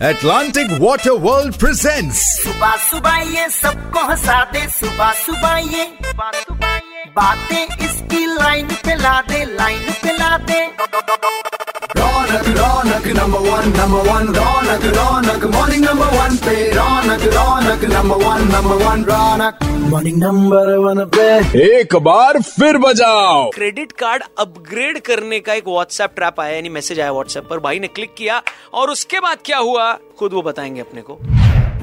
Atlantic Water World presents सुबह सुबह ये सबको हंसा दे सुबह सुबह ये बातें इसकी लाइन पे ला दे लाइन पे ला दे Raunak Raunak number one number one Raunak Raunak morning number one पे Raunak Raunak number one number one Raunak morning number one पे एक बार फिर बजाओ। क्रेडिट कार्ड अपग्रेड करने का एक व्हाट्सएप ट्रैप आया यानी मैसेज आया व्हाट्सएप पर। भाई ने क्लिक किया और उसके बाद क्या हुआ? खुद वो बताएँगे अपने को।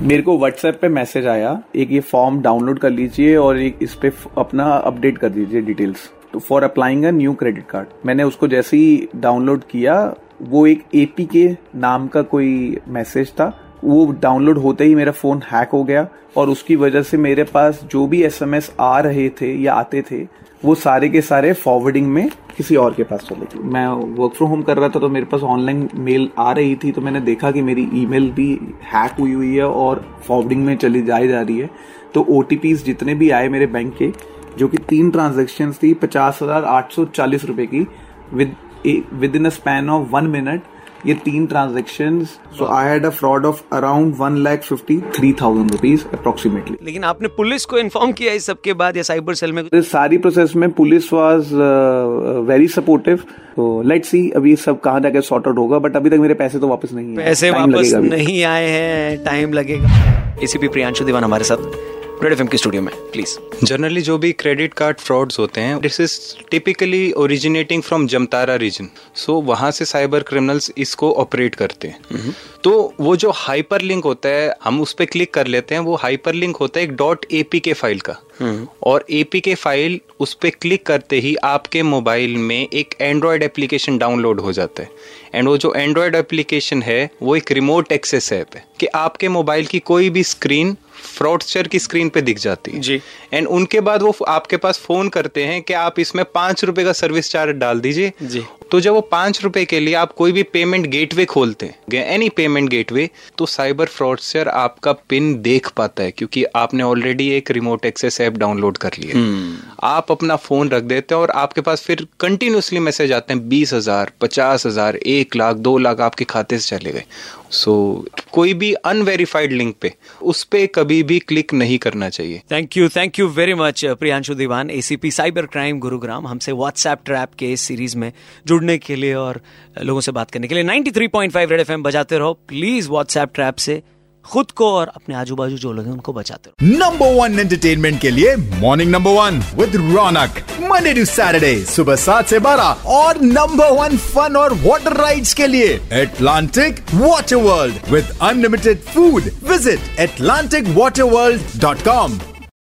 मेरे को व्हाट्सएप पे मैसेज आया एक ये फॉर्म डाउनलोड कर लीजिए और एक इस पे अपना अपडेट कर दीजिए डिटेल्स तो for applying a new credit card मैंने उसको जैसे ही डाउनलोड किया वो एक एपी के नाम का कोई मैसेज था। वो डाउनलोड होते ही मेरा फ़ोन हैक हो गया और उसकी वजह से मेरे पास जो भी एसएमएस आ रहे थे या आते थे, वो सारे के सारे फॉरवर्डिंग में किसी और के पास चले गए। मैं वर्क फ्रॉम होम कर रहा था तो मेरे पास ऑनलाइन मेल आ रही थी तो मैंने देखा कि मेरी ईमेल भी हैक हुई हुई है और फॉरवर्डिंग में चली जाई जा रही है। तो ओ जितने भी आए मेरे बैंक के, जो कि तीन ट्रांजेक्शन थी, पचास हज़ार आठ सौ चालीस रुपए की with with in a span of one minute ये तीन transaction so I had a fraud of around one lakh fifty three thousand rupees approximately लेकिन आपने पुलिस को इन्फॉर्म किया इस सब के बाद या साइबर सेल में? इस सारी प्रोसेस में पुलिस वाज वेरी सपोर्टिव तो लेट्स सी अभी सब कहाँ जाके सॉर्ट आउट होगा बट अभी तक मेरे पैसे तो वापस नहीं है। पैसे वापस नहीं आए हैं टाइम लगेगा। इसी एसीपी प्रियांशु दीवान हमारे साथ। रेड एफएम के स्टूडियो में प्लीज़ जनरली जो भी क्रेडिट कार्ड फ्रॉड्स होते हैं this is typically originating from Jamtara region so वहाँ से साइबर क्रिमिनल्स इसको ऑपरेट करते हैं. तो वो जो हाइपर लिंक होता है हम उस पर क्लिक कर लेते हैं वो हाइपर लिंक होता है एक डॉट एपी के फ़ाइल का. और एपी के फ़ाइल उस पर क्लिक करते ही आपके मोबाइल में एक एंड्रॉयड एप्लीकेशन डाउनलोड हो जाता है. एंड वो जो एंड्रॉयड एप्लीकेशन है वो एक रिमोट एक्सेस ऐप है. कि आपके मोबाइल की कोई भी स्क्रीन फ्रॉडस्टर की स्क्रीन पे दिख जाती है जी। एंड उनके बाद वो आपके पास फ़ोन करते हैं कि आप इसमें पाँच रुपए का सर्विस चार्ज डाल दीजिए जी। तो जब वो पाँच रुपए के लिए आप कोई भी पेमेंट गेटवे खोलते हैं एनी पेमेंट गेटवे तो साइबर फ्रॉडस्टर आपका पिन देख पाता है क्योंकि आपने ऑलरेडी एक रिमोट एक्सेस ऐप डाउनलोड कर लिया आप अपना फ़ोन रख देते हैं और आपके पास फिर कंटिन्यूसली मैसेज आते हैं बीस हज़ार पचास हज़ार एक लाख दो लाख आपके खाते से चले गए। सो so, कोई भी अनवेरिफाइड लिंक पे उस पे कभी भी क्लिक नहीं करना चाहिए। Thank you thank you very much Priyanshu Diwan ACP cyber crime Gurugram हमसे व्हाट्सएप ट्रैप के इस सीरीज़ में जुड़ने के लिए और लोगों से बात करने के लिए। 93.5 रेड एफएम बजाते रहो। प्लीज़ व्हाट्सएप ट्रैप से खुद को और अपने आजू बाजू जो लोग हैं, उनको बचाते रहो। नंबर वन एंटरटेनमेंट के लिए morning number one with Raunak Monday to Saturday सुबह सात से बारह। और नंबर वन फन और वाटर राइड्स के लिए Atlantic water world with unlimited food visit Atlantic water world dot com